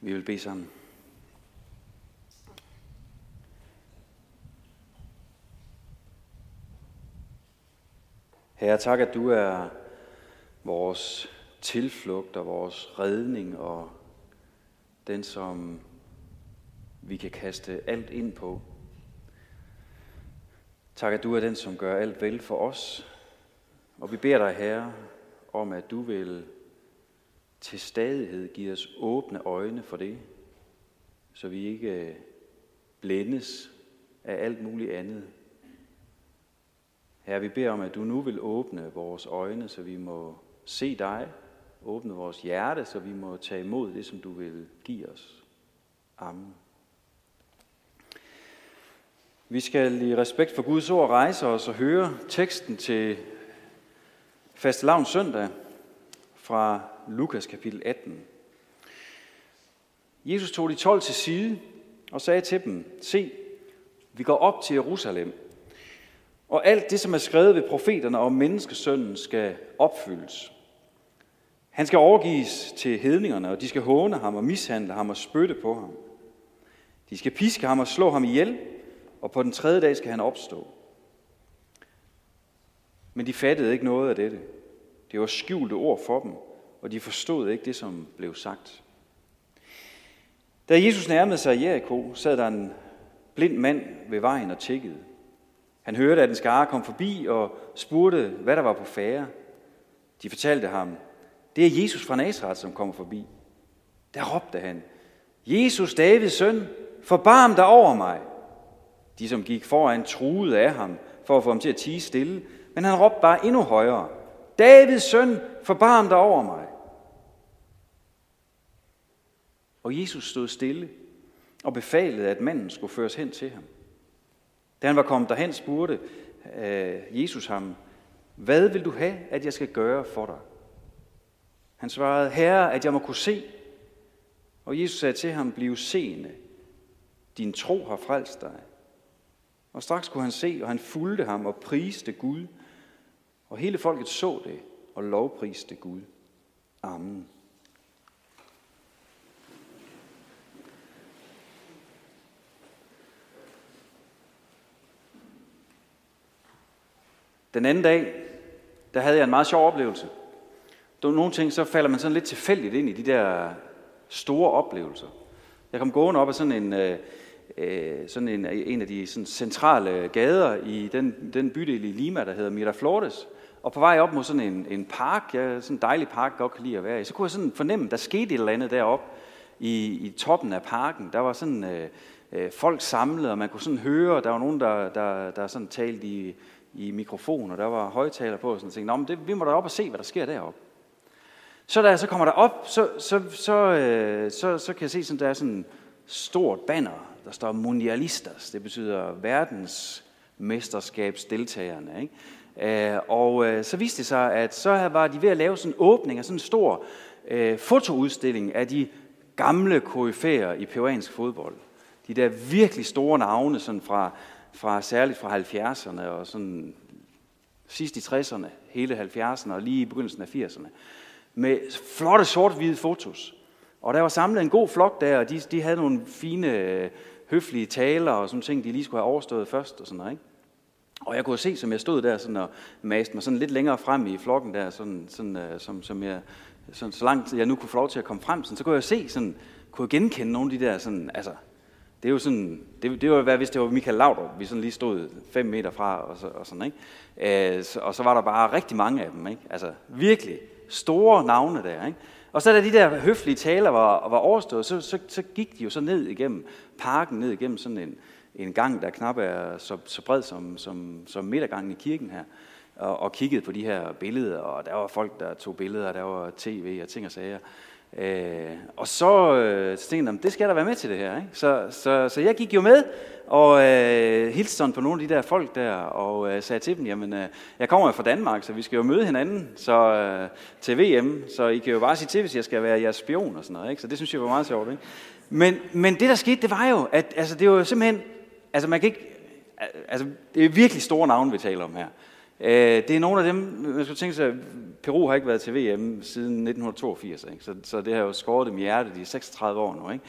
Vi vil bede sammen. Herre, tak, at du er vores tilflugt og vores redning og den, som vi kan kaste alt ind på. Tak, at du er den, som gør alt vel for os. Og vi beder dig, Herre, om at du vil til stadighed giver os åbne øjne for det, så vi ikke øh, blændes af alt muligt andet. Herre, vi beder om, at du nu vil åbne vores øjne, så vi må se dig, åbne vores hjerte, så vi må tage imod det, som du vil give os. Amen. Vi skal i respekt for Guds ord rejse os og høre teksten til fastelavns søndag fra Lukas kapitel 18. Jesus tog de 12 til side og sagde til dem, se, vi går op til Jerusalem, og alt det, som er skrevet ved profeterne om menneskesønnen, skal opfyldes. Han skal overgives til hedningerne, og de skal håne ham og mishandle ham og spytte på ham. De skal piske ham og slå ham ihjel, og på den tredje dag skal han opstå. Men de fattede ikke noget af dette. Det var skjulte ord for dem, og de forstod ikke det, som blev sagt. Da Jesus nærmede sig Jericho, sad der en blind mand ved vejen og tjekkede. Han hørte, at en skare kom forbi og spurgte, hvad der var på færre. De fortalte ham, det er Jesus fra Nazareth, som kommer forbi. Der råbte han, Jesus, Davids søn, forbarm dig over mig. De, som gik foran, truede af ham for at få ham til at tige stille, men han råbte bare endnu højere, Davids søn, forbarm dig over mig. Og Jesus stod stille og befalede, at manden skulle føres hen til ham. Da han var kommet derhen, spurgte øh, Jesus ham, hvad vil du have, at jeg skal gøre for dig? Han svarede, Herre, at jeg må kunne se. Og Jesus sagde til ham, bliv seende. Din tro har frelst dig. Og straks kunne han se, og han fulgte ham og priste Gud. Og hele folket så det og lovpriste Gud. Amen. Den anden dag, der havde jeg en meget sjov oplevelse. Der var nogle ting, så falder man sådan lidt tilfældigt ind i de der store oplevelser. Jeg kom gående op ad sådan en, øh, øh sådan en, en af de sådan centrale gader i den, den bydel i Lima, der hedder Miraflores. Og på vej op mod sådan en, en park, ja, sådan en dejlig park, jeg godt kan lide at være i, så kunne jeg sådan fornemme, der skete et eller andet deroppe i, i toppen af parken. Der var sådan øh, øh, folk samlet, og man kunne sådan høre, der var nogen, der, der, der sådan talte i, i mikrofon, og der var højtaler på, og sådan tænkte, Nå, men det, vi må da op og se, hvad der sker deroppe. Så da jeg så kommer der op, så, så, så, øh, så, så kan jeg se, sådan, der er sådan stort banner, der står Mundialistas. Det betyder verdensmesterskabsdeltagerne. Ikke? Øh, og øh, så viste det sig, at så var de ved at lave sådan en åbning af sådan en stor øh, fotoudstilling af de gamle koryfæer i peruansk fodbold. De der virkelig store navne, sådan fra, fra særligt fra 70'erne og sådan sidst i 60'erne, hele 70'erne og lige i begyndelsen af 80'erne. Med flotte sort-hvide fotos. Og der var samlet en god flok der, og de, de havde nogle fine, øh, høflige taler og sådan ting, de lige skulle have overstået først og sådan noget. Ikke? Og jeg kunne se, som jeg stod der sådan og maste mig sådan lidt længere frem i flokken der, sådan, sådan, uh, som, som jeg, sådan, så langt jeg nu kunne få lov til at komme frem, sådan, så kunne jeg se, sådan, kunne jeg genkende nogle af de der, sådan, altså, det er jo sådan, det, det var hvad hvis det var Michael Laudrup, vi sådan lige stod fem meter fra, og, så, og sådan, ikke? Uh, så, og så var der bare rigtig mange af dem, ikke? Altså, virkelig store navne der, ikke? Og så da de der høflige taler var, var overstået, så, så, så gik de jo så ned igennem parken, ned igennem sådan en, en gang, der knap er så, så bred som, som, som midtergangen i kirken her, og, og kiggede på de her billeder, og der var folk, der tog billeder, og der var tv og ting og sager. Øh, og så, øh, så tænkte jeg, det skal der være med til det her. Ikke? Så, så, så jeg gik jo med, og øh, hilste sådan på nogle af de der folk der, og øh, sagde til dem, jamen, øh, jeg kommer jo fra Danmark, så vi skal jo møde hinanden så, øh, til VM, så I kan jo bare sige til, hvis jeg skal være jeres spion og sådan noget. Ikke? Så det synes jeg var meget sjovt. Ikke? Men, men det, der skete, det var jo, at altså, det var jo simpelthen Altså man kan ikke, altså det er virkelig store navne, vi taler om her. Øh, det er nogle af dem, man skulle tænke sig, Peru har ikke været til VM siden 1982, ikke? Så, så det har jo skåret dem i hjertet, de er 36 år nu. Ikke?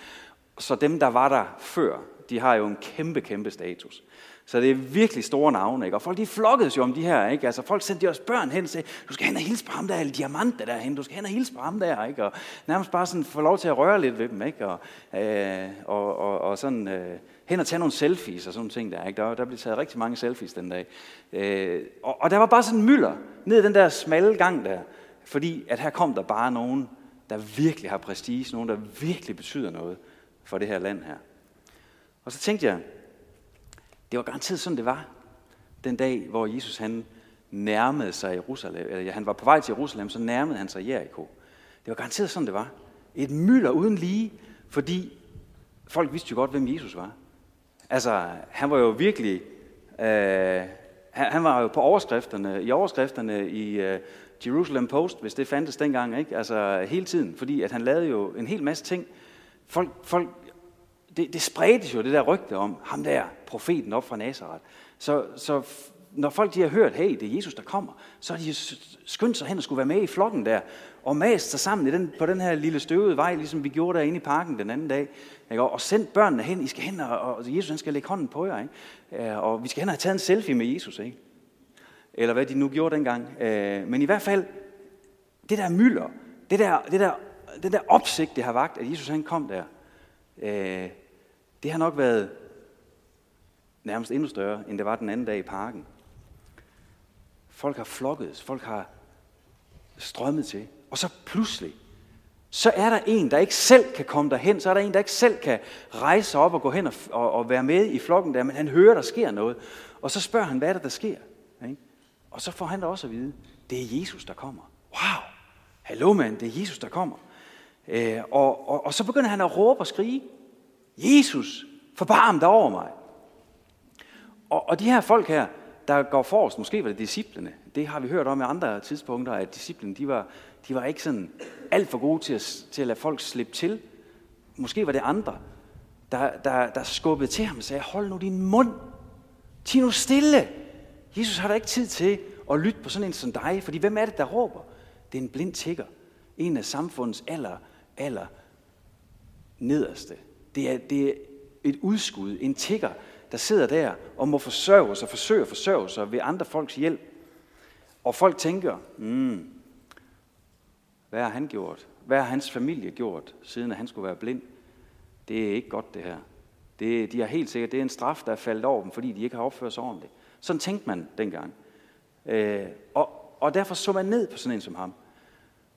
Så dem, der var der før, de har jo en kæmpe, kæmpe status. Så det er virkelig store navne, ikke? Og folk, de flokkedes jo om de her, ikke? Altså, folk sendte også børn hen og sagde, du skal hen og hilse på ham der, eller der derhen, du skal hen og hilse på ham der, ikke? Og nærmest bare sådan få lov til at røre lidt ved dem, ikke? Og, øh, og, og, og sådan øh, hen og tage nogle selfies og sådan ting der, ikke? Der, der blev taget rigtig mange selfies den dag. Øh, og, og der var bare sådan en mylder ned i den der smalle gang der, fordi at her kom der bare nogen, der virkelig har prestige, nogen, der virkelig betyder noget for det her land her. Og så tænkte jeg, det var garanteret sådan, det var den dag, hvor Jesus han nærmede sig Jerusalem, eller han var på vej til Jerusalem, så nærmede han sig Jericho. Det var garanteret sådan, det var. Et mylder uden lige, fordi folk vidste jo godt, hvem Jesus var. Altså, han var jo virkelig, øh, han var jo på overskrifterne, i overskrifterne i øh, Jerusalem Post, hvis det fandtes dengang, ikke? Altså hele tiden, fordi at han lavede jo en hel masse ting. Folk, folk det, det spredte jo det der rygte om ham der, profeten op fra Nazareth. Så, så når folk de har hørt, hey, det er Jesus, der kommer, så har de skyndt sig hen og skulle være med i flokken der, og mast sig sammen i den, på den her lille støvede vej, ligesom vi gjorde derinde i parken den anden dag. Ikke? Og sendt børnene hen, I skal hen, og, og Jesus han skal lægge hånden på jer. Ikke? Øh, og vi skal hen og have taget en selfie med Jesus. Ikke? Eller hvad de nu gjorde dengang. Øh, men i hvert fald, det der mylder, det der, det der, det der opsigt, det har vagt, at Jesus han kom der, øh, det har nok været nærmest endnu større, end det var den anden dag i parken. Folk har flokket, folk har strømmet til. Og så pludselig, så er der en, der ikke selv kan komme derhen, så er der en, der ikke selv kan rejse op og gå hen og, og, og være med i flokken der, men han hører, der sker noget. Og så spørger han, hvad er det, der sker? Ikke? Og så får han da også at vide, det er Jesus, der kommer. Wow, hallo mand, det er Jesus, der kommer. Øh, og, og, og så begynder han at råbe og skrige. Jesus, forbarm dig over mig. Og, og de her folk her, der går forrest, måske var det disciplene, det har vi hørt om i andre tidspunkter, at disciplene, de var, de var ikke sådan alt for gode til at, til at lade folk slippe til. Måske var det andre, der, der, der skubbede til ham og sagde, hold nu din mund, ti nu stille. Jesus har da ikke tid til at lytte på sådan en som dig, fordi hvem er det, der råber? Det er en blind tigger. En af samfundets aller, aller nederste. Det er, det er et udskud, en tigger, der sidder der og må forsørge sig, forsøge at forsørge sig ved andre folks hjælp. Og folk tænker, mm, hvad har han gjort? Hvad har hans familie gjort, siden at han skulle være blind? Det er ikke godt det her. Det, de har helt sikkert, det er en straf, der er faldet over dem, fordi de ikke har opført sig ordentligt. Sådan tænkte man dengang. Øh, og, og derfor så man ned på sådan en som ham.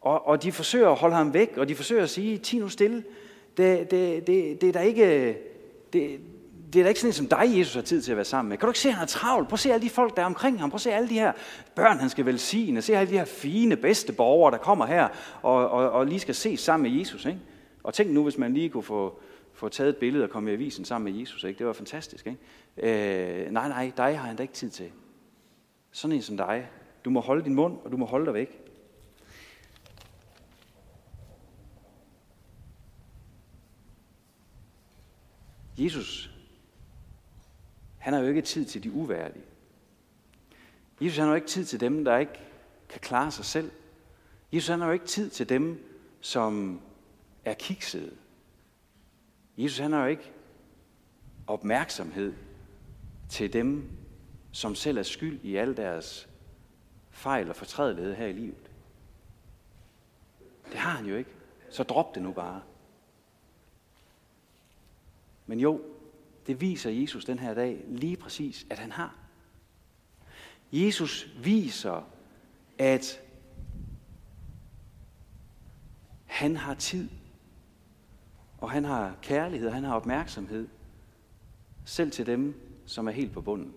Og, og de forsøger at holde ham væk, og de forsøger at sige, ti nu stille, det, det, det, det er da ikke, det, det er da ikke sådan en som dig, Jesus har tid til at være sammen med. Kan du ikke se, at han er travlt? Prøv at se alle de folk, der er omkring ham. Prøv at se alle de her børn, han skal velsigne. Se alle de her fine, bedste borgere, der kommer her og, og, og lige skal ses sammen med Jesus. Ikke? Og tænk nu, hvis man lige kunne få, få taget et billede og komme i avisen sammen med Jesus. Ikke? Det var fantastisk. Ikke? Øh, nej, nej, dig har han da ikke tid til. Sådan en som dig. Du må holde din mund, og du må holde dig væk. Jesus, han har jo ikke tid til de uværdige. Jesus han har jo ikke tid til dem, der ikke kan klare sig selv. Jesus han har jo ikke tid til dem, som er kiksede. Jesus han har jo ikke opmærksomhed til dem, som selv er skyld i alle deres fejl og fortrædelighed her i livet. Det har han jo ikke. Så drop det nu bare. Men jo, det viser Jesus den her dag lige præcis, at han har. Jesus viser, at han har tid, og han har kærlighed, og han har opmærksomhed, selv til dem, som er helt på bunden.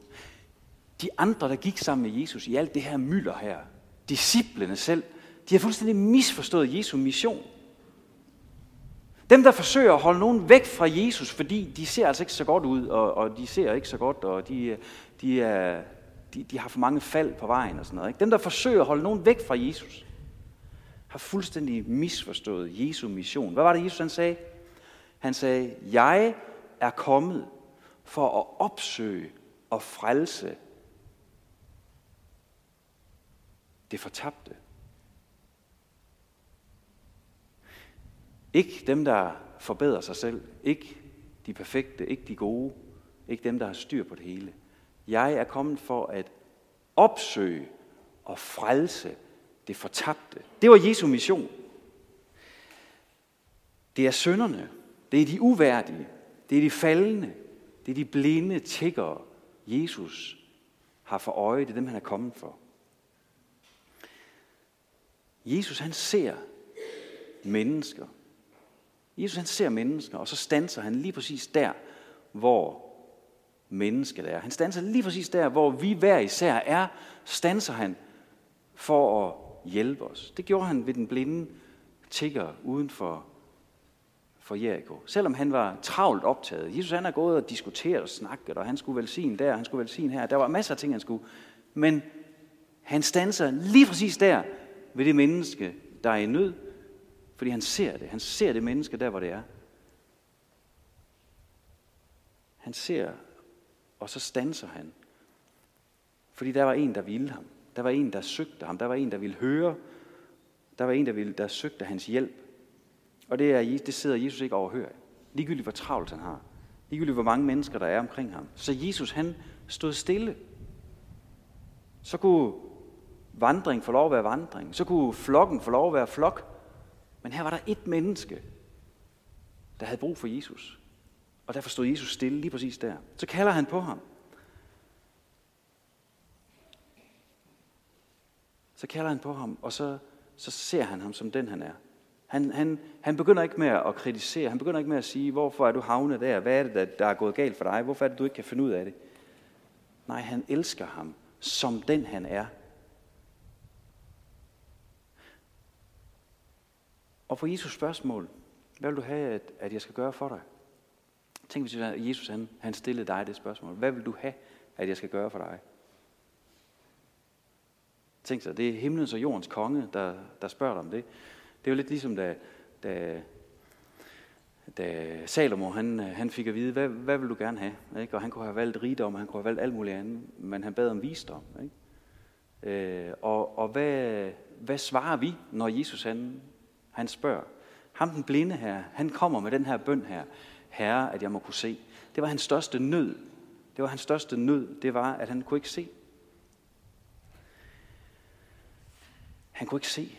De andre, der gik sammen med Jesus i alt det her mylder her, disciplene selv, de har fuldstændig misforstået Jesu mission. Dem, der forsøger at holde nogen væk fra Jesus, fordi de ser altså ikke så godt ud, og, og de ser ikke så godt, og de, de, er, de, de har for mange fald på vejen og sådan noget. Ikke? Dem, der forsøger at holde nogen væk fra Jesus, har fuldstændig misforstået Jesu mission. Hvad var det, Jesus han sagde? Han sagde, jeg er kommet for at opsøge og frelse det fortabte. Ikke dem, der forbedrer sig selv. Ikke de perfekte, ikke de gode. Ikke dem, der har styr på det hele. Jeg er kommet for at opsøge og frelse det fortabte. Det var Jesu mission. Det er sønderne. Det er de uværdige. Det er de faldende. Det er de blinde tiggere, Jesus har for øje. Det er dem, han er kommet for. Jesus han ser mennesker. Jesus han ser mennesker, og så stanser han lige præcis der, hvor mennesket er. Han stanser lige præcis der, hvor vi hver især er, stanser han for at hjælpe os. Det gjorde han ved den blinde tigger uden for, for Jericho. Selvom han var travlt optaget. Jesus han er gået og diskuteret og snakket, og han skulle velsigne der, han skulle velsigne her. Der var masser af ting, han skulle. Men han stanser lige præcis der ved det menneske, der er i nød, fordi han ser det. Han ser det menneske der, hvor det er. Han ser, og så stanser han. Fordi der var en, der ville ham. Der var en, der søgte ham. Der var en, der ville høre. Der var en, der, ville, der søgte hans hjælp. Og det, er, det sidder Jesus ikke overhører. Ligegyldigt hvor travlt han har. Ligegyldigt hvor mange mennesker, der er omkring ham. Så Jesus, han stod stille. Så kunne vandring få lov at være vandring. Så kunne flokken få lov at være flok. Men her var der et menneske, der havde brug for Jesus. Og derfor stod Jesus stille lige præcis der. Så kalder han på ham. Så kalder han på ham, og så, så ser han ham som den han er. Han, han, han begynder ikke med at kritisere, han begynder ikke med at sige, hvorfor er du havnet der, hvad er det, der, der er gået galt for dig, hvorfor er det, du ikke kan finde ud af det. Nej, han elsker ham som den han er. Og på Jesus spørgsmål, hvad vil du have, at, at jeg skal gøre for dig? Tænk, hvis Jesus han, han stillede dig det spørgsmål. Hvad vil du have, at jeg skal gøre for dig? Tænk sig, det er himlens og jordens konge, der, der spørger dig om det. Det er jo lidt ligesom, da, da, da Salomo han, han fik at vide, hvad, hvad vil du gerne have? Ikke? Og han kunne have valgt rigdom, han kunne have valgt alt muligt andet, men han bad om visdom. Ikke? Øh, og og hvad, hvad svarer vi, når Jesus han, han spørger? Ham den blinde her, han kommer med den her bøn her. Herre, at jeg må kunne se. Det var hans største nød. Det var hans største nød, det var, at han kunne ikke se. Han kunne ikke se.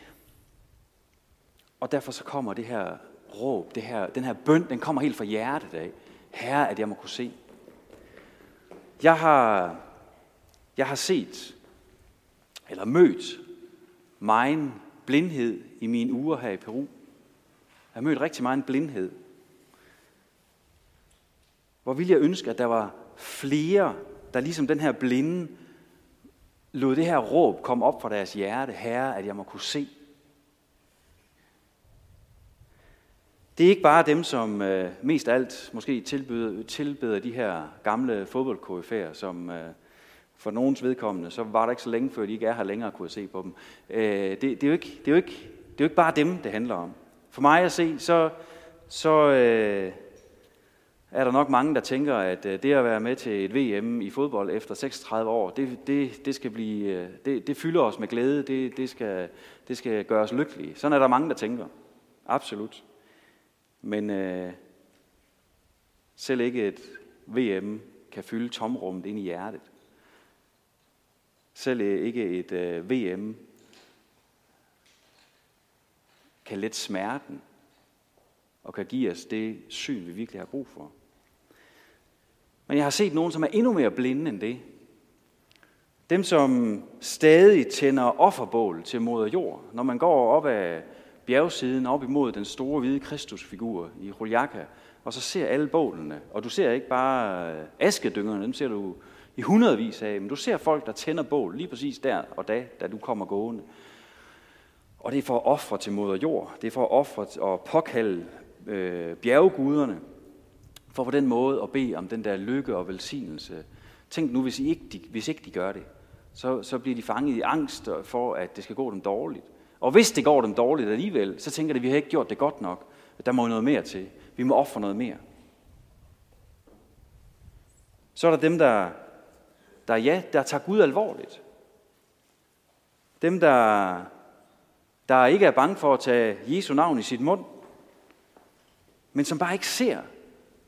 Og derfor så kommer det her råb, det her, den her bøn, den kommer helt fra hjertet af. Herre, at jeg må kunne se. Jeg har, jeg har set, eller mødt, megen blindhed i mine uger her i Peru. Jeg har mødt rigtig meget blindhed. Hvor ville jeg ønske, at der var flere, der ligesom den her blinde, lod det her råb komme op fra deres hjerte, Herre, at jeg må kunne se. Det er ikke bare dem, som øh, mest af alt måske tilbyder, tilbeder de her gamle fodboldkoryfærer, som øh, for nogens vedkommende, så var der ikke så længe før, de ikke er her længere, kunne jeg se på dem. Øh, det, det, er jo ikke, det, er jo ikke, det er jo ikke bare dem, det handler om. For mig at se, så, så øh, er der nok mange, der tænker, at øh, det at være med til et VM i fodbold efter 36 år, det, det, det, skal blive, øh, det, det fylder os med glæde, det, det, skal, det skal gøre os lykkelige. Sådan er der mange, der tænker. Absolut. Men øh, selv ikke et VM kan fylde tomrummet ind i hjertet. Selv øh, ikke et øh, VM kan lette smerten og kan give os det syn, vi virkelig har brug for. Men jeg har set nogen, som er endnu mere blinde end det. Dem, som stadig tænder offerbål til moder jord. Når man går op ad bjergsiden, op imod den store hvide Kristusfigur i Ruljaka, og så ser alle bålene. Og du ser ikke bare øh, askedyngerne, dem ser du i hundredvis af, men du ser folk, der tænder bål lige præcis der og da, da du kommer gående. Og det er for at ofre til moder jord. Det er for at ofre og påkalde øh, bjergguderne, for på den måde at bede om den der lykke og velsignelse. Tænk nu, hvis, I ikke, de, hvis ikke de gør det, så, så bliver de fanget i angst for, at det skal gå dem dårligt. Og hvis det går dem dårligt alligevel, så tænker de, at vi har ikke gjort det godt nok. Der må noget mere til. Vi må ofre noget mere. Så er der dem, der, der, ja, der tager Gud alvorligt. Dem, der, der ikke er bange for at tage Jesu navn i sit mund, men som bare ikke ser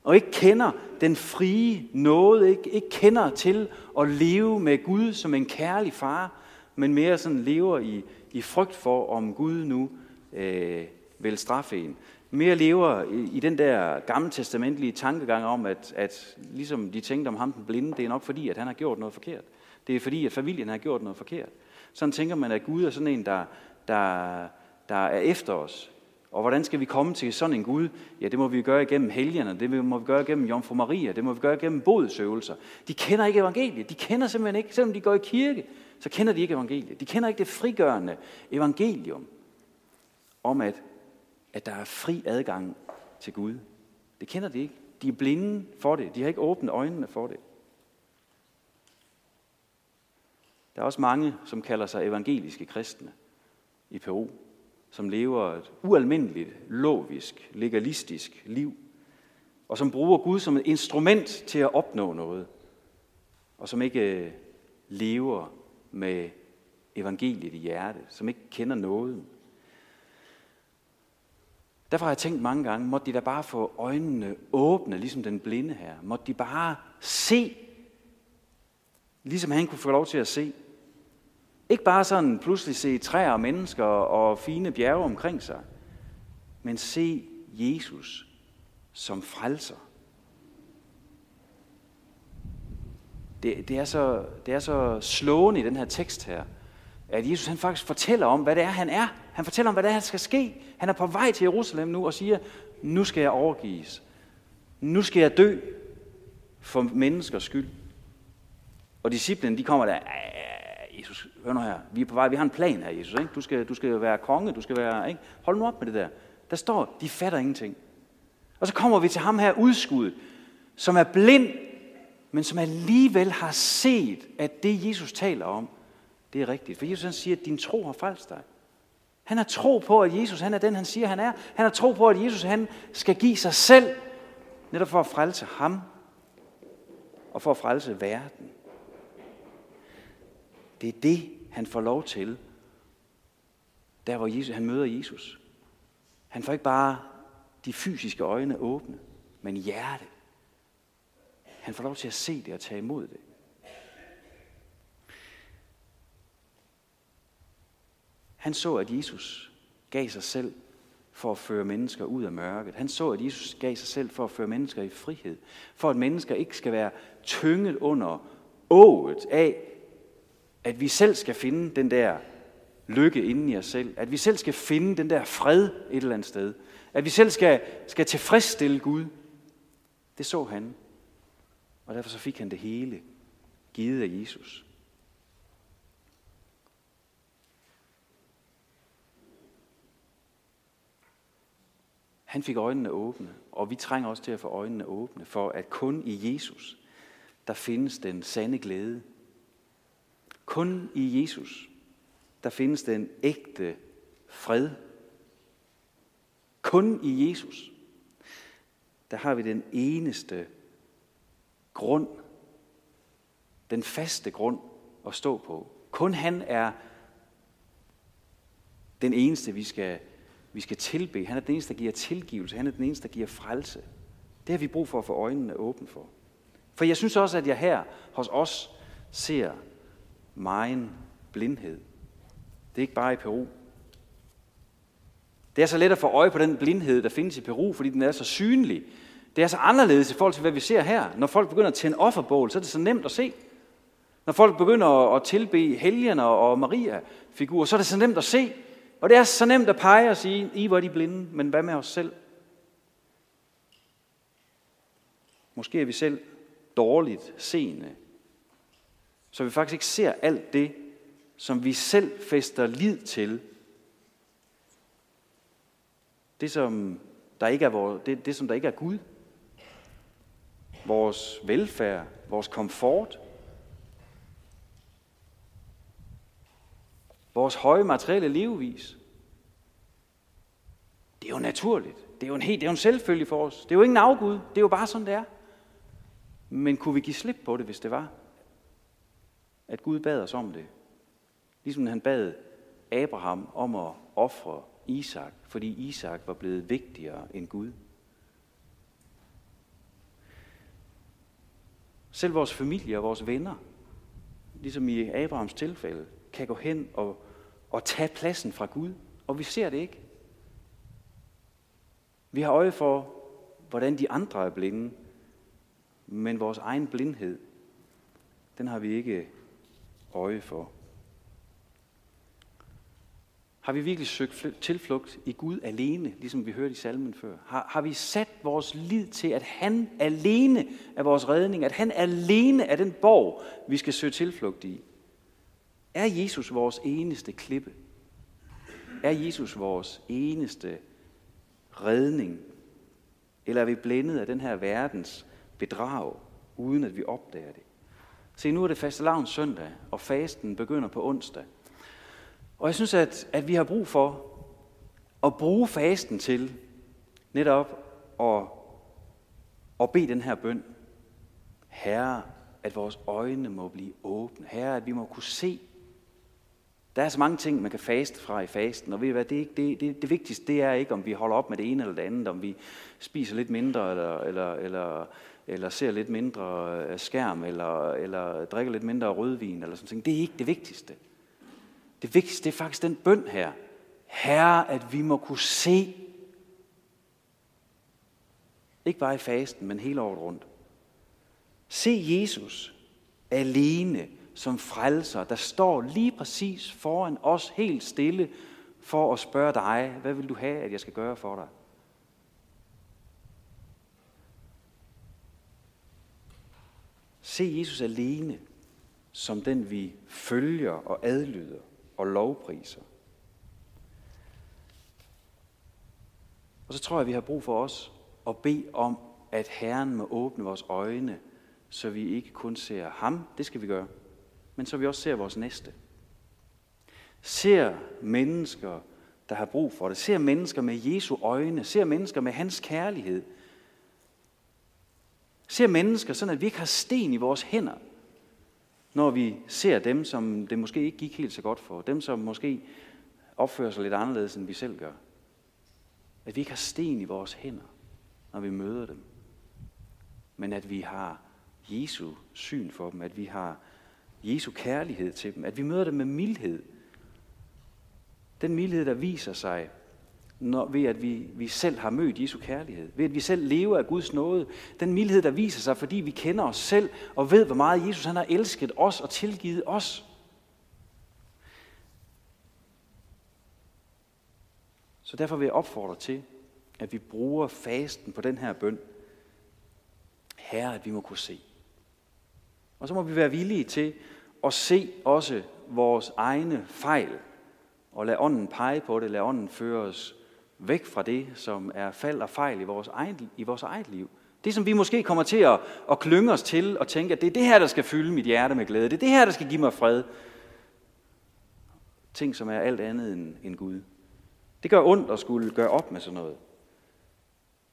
og ikke kender den frie nåde, ikke, ikke kender til at leve med Gud som en kærlig far, men mere sådan lever i, i frygt for, om Gud nu øh, vil straffe en. Mere lever i, i den der gamle testamentlige tankegang om, at, at ligesom de tænkte om ham den blinde, det er nok fordi, at han har gjort noget forkert. Det er fordi, at familien har gjort noget forkert. Sådan tænker man, at Gud er sådan en, der, der, der er efter os. Og hvordan skal vi komme til sådan en Gud? Ja, det må vi gøre igennem helgerne, det må vi gøre igennem Jomfru Maria, det må vi gøre igennem bodsøvelser. De kender ikke evangeliet, de kender simpelthen ikke, selvom de går i kirke, så kender de ikke evangeliet. De kender ikke det frigørende evangelium om, at, at der er fri adgang til Gud. Det kender de ikke. De er blinde for det. De har ikke åbnet øjnene for det. Der er også mange, som kalder sig evangeliske kristne i Peru som lever et ualmindeligt, logisk, legalistisk liv, og som bruger Gud som et instrument til at opnå noget, og som ikke øh, lever med evangeliet i hjertet, som ikke kender noget. Derfor har jeg tænkt mange gange, måtte de da bare få øjnene åbne, ligesom den blinde her. Måtte de bare se, ligesom han kunne få lov til at se. Ikke bare sådan pludselig se træer og mennesker og fine bjerge omkring sig, men se Jesus som frelser. Det, det, er så, det er så slående i den her tekst her, at Jesus han faktisk fortæller om, hvad det er, han er. Han fortæller om, hvad det er, han skal ske. Han er på vej til Jerusalem nu og siger, nu skal jeg overgives. Nu skal jeg dø for menneskers skyld. Og disciplene, de kommer der, Jesus, hør nu her, vi er på vej, vi har en plan her, Jesus. Ikke? Du, skal, du skal være konge, du skal være, ikke? hold nu op med det der. Der står, de fatter ingenting. Og så kommer vi til ham her udskuddet, som er blind, men som alligevel har set, at det Jesus taler om, det er rigtigt. For Jesus han siger, at din tro har frelst dig. Han har tro på, at Jesus han er den, han siger, han er. Han har tro på, at Jesus han skal give sig selv, netop for at frelse ham, og for at frelse verden. Det er det, han får lov til, der hvor Jesus, han møder Jesus. Han får ikke bare de fysiske øjne åbne, men hjerte. Han får lov til at se det og tage imod det. Han så, at Jesus gav sig selv for at føre mennesker ud af mørket. Han så, at Jesus gav sig selv for at føre mennesker i frihed. For at mennesker ikke skal være tynget under ået af at vi selv skal finde den der lykke inden i os selv. At vi selv skal finde den der fred et eller andet sted. At vi selv skal, skal tilfredsstille Gud. Det så han. Og derfor så fik han det hele givet af Jesus. Han fik øjnene åbne, og vi trænger også til at få øjnene åbne, for at kun i Jesus, der findes den sande glæde, kun i Jesus, der findes den ægte fred. Kun i Jesus, der har vi den eneste grund, den faste grund at stå på. Kun han er den eneste, vi skal, vi skal tilbe. Han er den eneste, der giver tilgivelse. Han er den eneste, der giver frelse. Det har vi brug for at få øjnene åbne for. For jeg synes også, at jeg her hos os ser megen blindhed. Det er ikke bare i Peru. Det er så let at få øje på den blindhed, der findes i Peru, fordi den er så synlig. Det er så anderledes i forhold til, hvad vi ser her. Når folk begynder at tænde offerbål, så er det så nemt at se. Når folk begynder at tilbe helgener og Maria-figurer, så er det så nemt at se. Og det er så nemt at pege og sige, I var de blinde, men hvad med os selv? Måske er vi selv dårligt seende så vi faktisk ikke ser alt det, som vi selv fester lid til. Det, som der ikke er, vores, det, det, som der ikke er Gud. Vores velfærd, vores komfort, vores høje materielle levevis. Det er jo naturligt. Det er jo en, helt, det er jo en selvfølge for os. Det er jo ingen afgud. Det er jo bare sådan, det er. Men kunne vi give slip på det, hvis det var? At Gud bad os om det. Ligesom han bad Abraham om at ofre Isak, fordi Isak var blevet vigtigere end Gud. Selv vores familie og vores venner, ligesom i Abrahams tilfælde, kan gå hen og, og tage pladsen fra Gud, og vi ser det ikke. Vi har øje for, hvordan de andre er blinde, men vores egen blindhed, den har vi ikke øje for. Har vi virkelig søgt tilflugt i Gud alene, ligesom vi hørte i salmen før? Har, har vi sat vores lid til, at han alene er vores redning, at han alene er den borg, vi skal søge tilflugt i? Er Jesus vores eneste klippe? Er Jesus vores eneste redning? Eller er vi blændet af den her verdens bedrag, uden at vi opdager det? Se, nu er det fastelavns søndag, og fasten begynder på onsdag. Og jeg synes, at, at vi har brug for at bruge fasten til netop at, at bede den her bøn. Herre, at vores øjne må blive åbne. Herre, at vi må kunne se. Der er så mange ting, man kan faste fra i fasten, og ved I hvad, det, det, det, det vigtigste det er ikke, om vi holder op med det ene eller det andet, om vi spiser lidt mindre, eller, eller, eller, eller ser lidt mindre øh, skærm, eller, eller drikker lidt mindre rødvin, eller sådan noget. Det er ikke det vigtigste. Det vigtigste det er faktisk den bøn her. Herre, at vi må kunne se. Ikke bare i fasten, men hele året rundt. Se Jesus alene som frelser, der står lige præcis foran os helt stille for at spørge dig, hvad vil du have, at jeg skal gøre for dig? Se Jesus alene som den, vi følger og adlyder og lovpriser. Og så tror jeg, at vi har brug for os at bede om, at Herren må åbne vores øjne, så vi ikke kun ser ham, det skal vi gøre, men så vi også ser vores næste. Ser mennesker, der har brug for det. Ser mennesker med Jesu øjne. Ser mennesker med hans kærlighed. Ser mennesker sådan, at vi ikke har sten i vores hænder, når vi ser dem, som det måske ikke gik helt så godt for, dem, som måske opfører sig lidt anderledes, end vi selv gør. At vi ikke har sten i vores hænder, når vi møder dem. Men at vi har Jesu syn for dem, at vi har Jesu kærlighed til dem, at vi møder dem med mildhed. Den mildhed, der viser sig når, ved at vi, vi selv har mødt Jesu kærlighed, ved at vi selv lever af Guds nåde, den mildhed, der viser sig, fordi vi kender os selv og ved, hvor meget Jesus han har elsket os og tilgivet os. Så derfor vil jeg opfordre til, at vi bruger fasten på den her bøn. Herre, at vi må kunne se. Og så må vi være villige til at se også vores egne fejl, og lade ånden pege på det, lade ånden føre os væk fra det, som er fald og fejl i vores eget, i vores eget liv. Det, som vi måske kommer til at, at klynge os til og tænke, at det er det her, der skal fylde mit hjerte med glæde. Det er det her, der skal give mig fred. Ting, som er alt andet end, end Gud. Det gør ondt at skulle gøre op med sådan noget.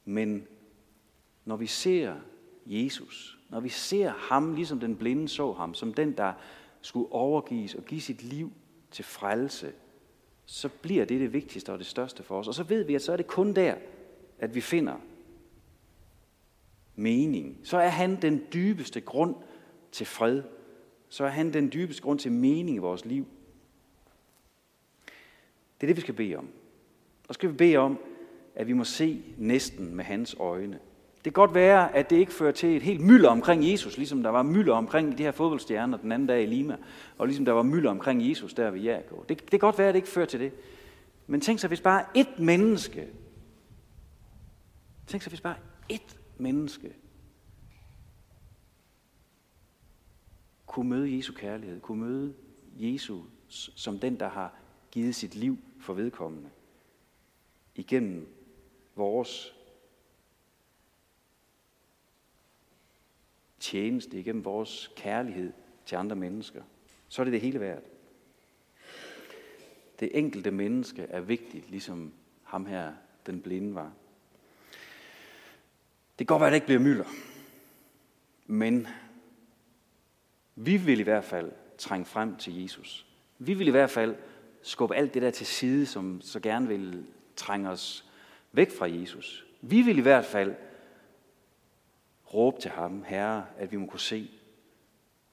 Men når vi ser Jesus, når vi ser ham, ligesom den blinde så ham, som den, der skulle overgives og give sit liv til frelse så bliver det det vigtigste og det største for os. Og så ved vi, at så er det kun der, at vi finder mening. Så er han den dybeste grund til fred. Så er han den dybeste grund til mening i vores liv. Det er det, vi skal bede om. Og så skal vi bede om, at vi må se næsten med hans øjne. Det kan godt være, at det ikke fører til et helt mylder omkring Jesus, ligesom der var mylder omkring de her fodboldstjerner den anden dag i Lima, og ligesom der var mylder omkring Jesus der ved Jericho. Det, det kan godt være, at det ikke fører til det. Men tænk sig, hvis bare ét menneske, tænk sig, hvis bare ét menneske kunne møde Jesu kærlighed, kunne møde Jesus som den, der har givet sit liv for vedkommende, igennem vores tjeneste, igennem vores kærlighed til andre mennesker, så er det det hele værd. Det enkelte menneske er vigtigt, ligesom ham her, den blinde var. Det kan godt være, at det ikke bliver mylder. Men vi vil i hvert fald trænge frem til Jesus. Vi vil i hvert fald skubbe alt det der til side, som så gerne vil trænge os væk fra Jesus. Vi vil i hvert fald råbe til ham, Herre, at vi må kunne se.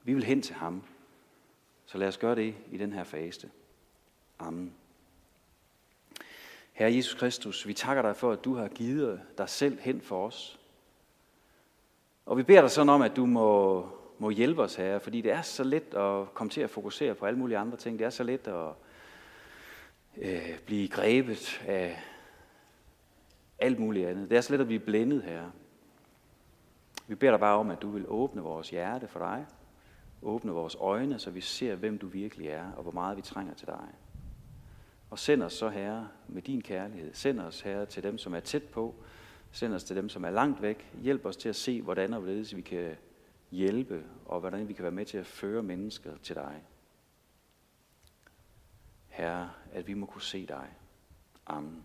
Vi vil hen til ham. Så lad os gøre det i den her faste. Amen. Herre Jesus Kristus, vi takker dig for, at du har givet dig selv hen for os. Og vi beder dig sådan om, at du må, må hjælpe os, Herre, fordi det er så let at komme til at fokusere på alle mulige andre ting. Det er så let at øh, blive grebet af alt muligt andet. Det er så let at blive blændet, Herre. Vi beder dig bare om, at du vil åbne vores hjerte for dig. Åbne vores øjne, så vi ser, hvem du virkelig er, og hvor meget vi trænger til dig. Og send os så, Herre, med din kærlighed. Send os, Herre, til dem, som er tæt på. Send os til dem, som er langt væk. Hjælp os til at se, hvordan og hvorledes vi kan hjælpe, og hvordan vi kan være med til at føre mennesker til dig. Herre, at vi må kunne se dig. Amen.